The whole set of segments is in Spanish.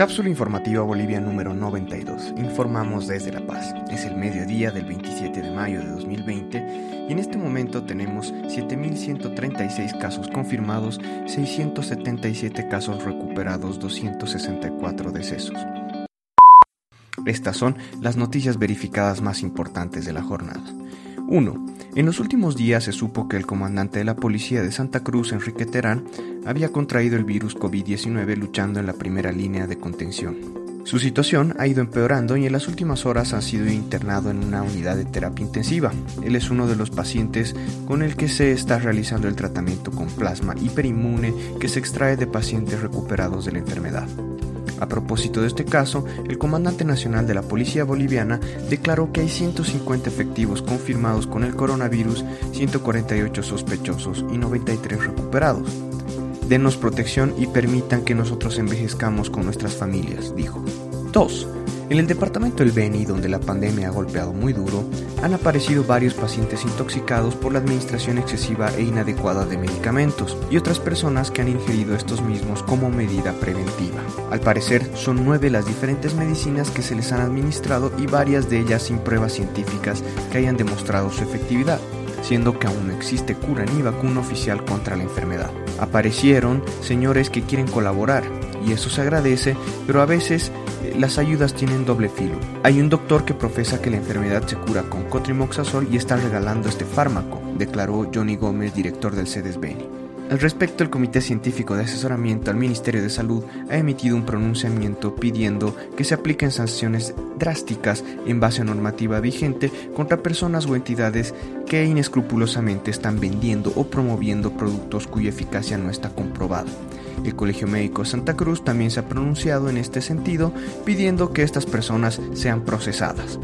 Cápsula informativa Bolivia número 92. Informamos desde La Paz. Es el mediodía del 27 de mayo de 2020 y en este momento tenemos 7.136 casos confirmados, 677 casos recuperados, 264 decesos. Estas son las noticias verificadas más importantes de la jornada. 1. En los últimos días se supo que el comandante de la policía de Santa Cruz, Enrique Terán, había contraído el virus COVID-19 luchando en la primera línea de contención. Su situación ha ido empeorando y en las últimas horas ha sido internado en una unidad de terapia intensiva. Él es uno de los pacientes con el que se está realizando el tratamiento con plasma hiperinmune que se extrae de pacientes recuperados de la enfermedad. A propósito de este caso, el comandante nacional de la Policía Boliviana declaró que hay 150 efectivos confirmados con el coronavirus, 148 sospechosos y 93 recuperados. Denos protección y permitan que nosotros envejezcamos con nuestras familias, dijo. 2. En el departamento del Beni, donde la pandemia ha golpeado muy duro, han aparecido varios pacientes intoxicados por la administración excesiva e inadecuada de medicamentos y otras personas que han ingerido estos mismos como medida preventiva. Al parecer, son nueve las diferentes medicinas que se les han administrado y varias de ellas sin pruebas científicas que hayan demostrado su efectividad siendo que aún no existe cura ni vacuna oficial contra la enfermedad. Aparecieron señores que quieren colaborar, y eso se agradece, pero a veces las ayudas tienen doble filo. Hay un doctor que profesa que la enfermedad se cura con cotrimoxazol y está regalando este fármaco, declaró Johnny Gómez, director del CEDESBENI. Al respecto, el Comité Científico de Asesoramiento al Ministerio de Salud ha emitido un pronunciamiento pidiendo que se apliquen sanciones drásticas en base a normativa vigente contra personas o entidades que inescrupulosamente están vendiendo o promoviendo productos cuya eficacia no está comprobada. El Colegio Médico Santa Cruz también se ha pronunciado en este sentido pidiendo que estas personas sean procesadas.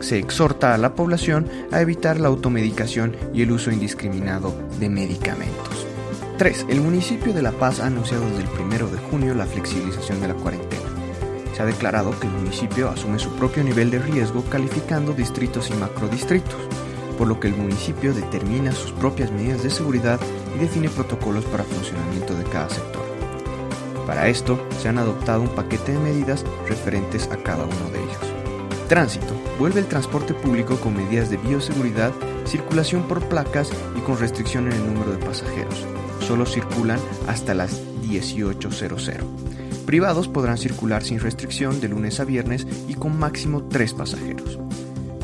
Se exhorta a la población a evitar la automedicación y el uso indiscriminado de medicamentos. 3. El municipio de La Paz ha anunciado desde el 1 de junio la flexibilización de la cuarentena. Se ha declarado que el municipio asume su propio nivel de riesgo calificando distritos y macrodistritos, por lo que el municipio determina sus propias medidas de seguridad y define protocolos para funcionamiento de cada sector. Para esto se han adoptado un paquete de medidas referentes a cada uno de ellos. Tránsito. Vuelve el transporte público con medidas de bioseguridad, circulación por placas y con restricción en el número de pasajeros solo circulan hasta las 18.00. Privados podrán circular sin restricción de lunes a viernes y con máximo 3 pasajeros.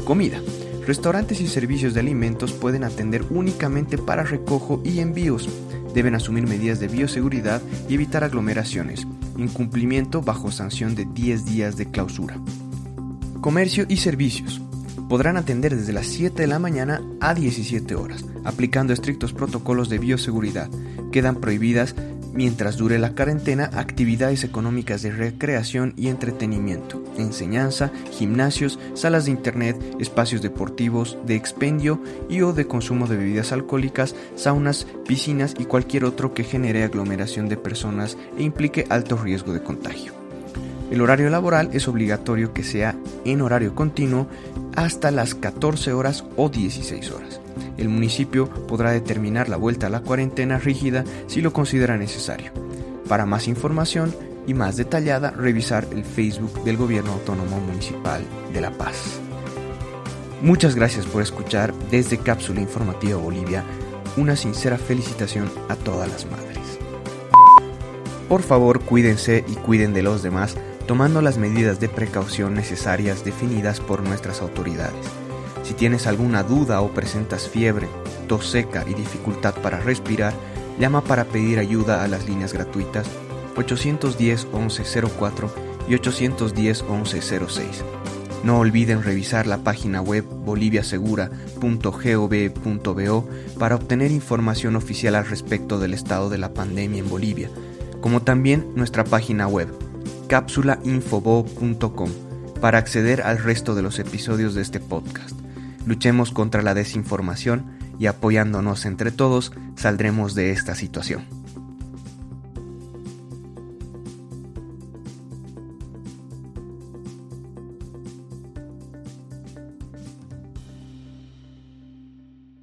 Comida. Restaurantes y servicios de alimentos pueden atender únicamente para recojo y envíos. Deben asumir medidas de bioseguridad y evitar aglomeraciones. Incumplimiento bajo sanción de 10 días de clausura. Comercio y servicios podrán atender desde las 7 de la mañana a 17 horas, aplicando estrictos protocolos de bioseguridad. Quedan prohibidas, mientras dure la cuarentena, actividades económicas de recreación y entretenimiento, enseñanza, gimnasios, salas de internet, espacios deportivos, de expendio y o de consumo de bebidas alcohólicas, saunas, piscinas y cualquier otro que genere aglomeración de personas e implique alto riesgo de contagio. El horario laboral es obligatorio que sea en horario continuo hasta las 14 horas o 16 horas. El municipio podrá determinar la vuelta a la cuarentena rígida si lo considera necesario. Para más información y más detallada, revisar el Facebook del Gobierno Autónomo Municipal de La Paz. Muchas gracias por escuchar desde Cápsula Informativa Bolivia. Una sincera felicitación a todas las madres. Por favor, cuídense y cuiden de los demás tomando las medidas de precaución necesarias definidas por nuestras autoridades. Si tienes alguna duda o presentas fiebre, tos seca y dificultad para respirar, llama para pedir ayuda a las líneas gratuitas 810 1104 y 810 1106. No olviden revisar la página web boliviasegura.gov.bo para obtener información oficial al respecto del estado de la pandemia en Bolivia, como también nuestra página web cápsulainfobo.com para acceder al resto de los episodios de este podcast. Luchemos contra la desinformación y apoyándonos entre todos saldremos de esta situación.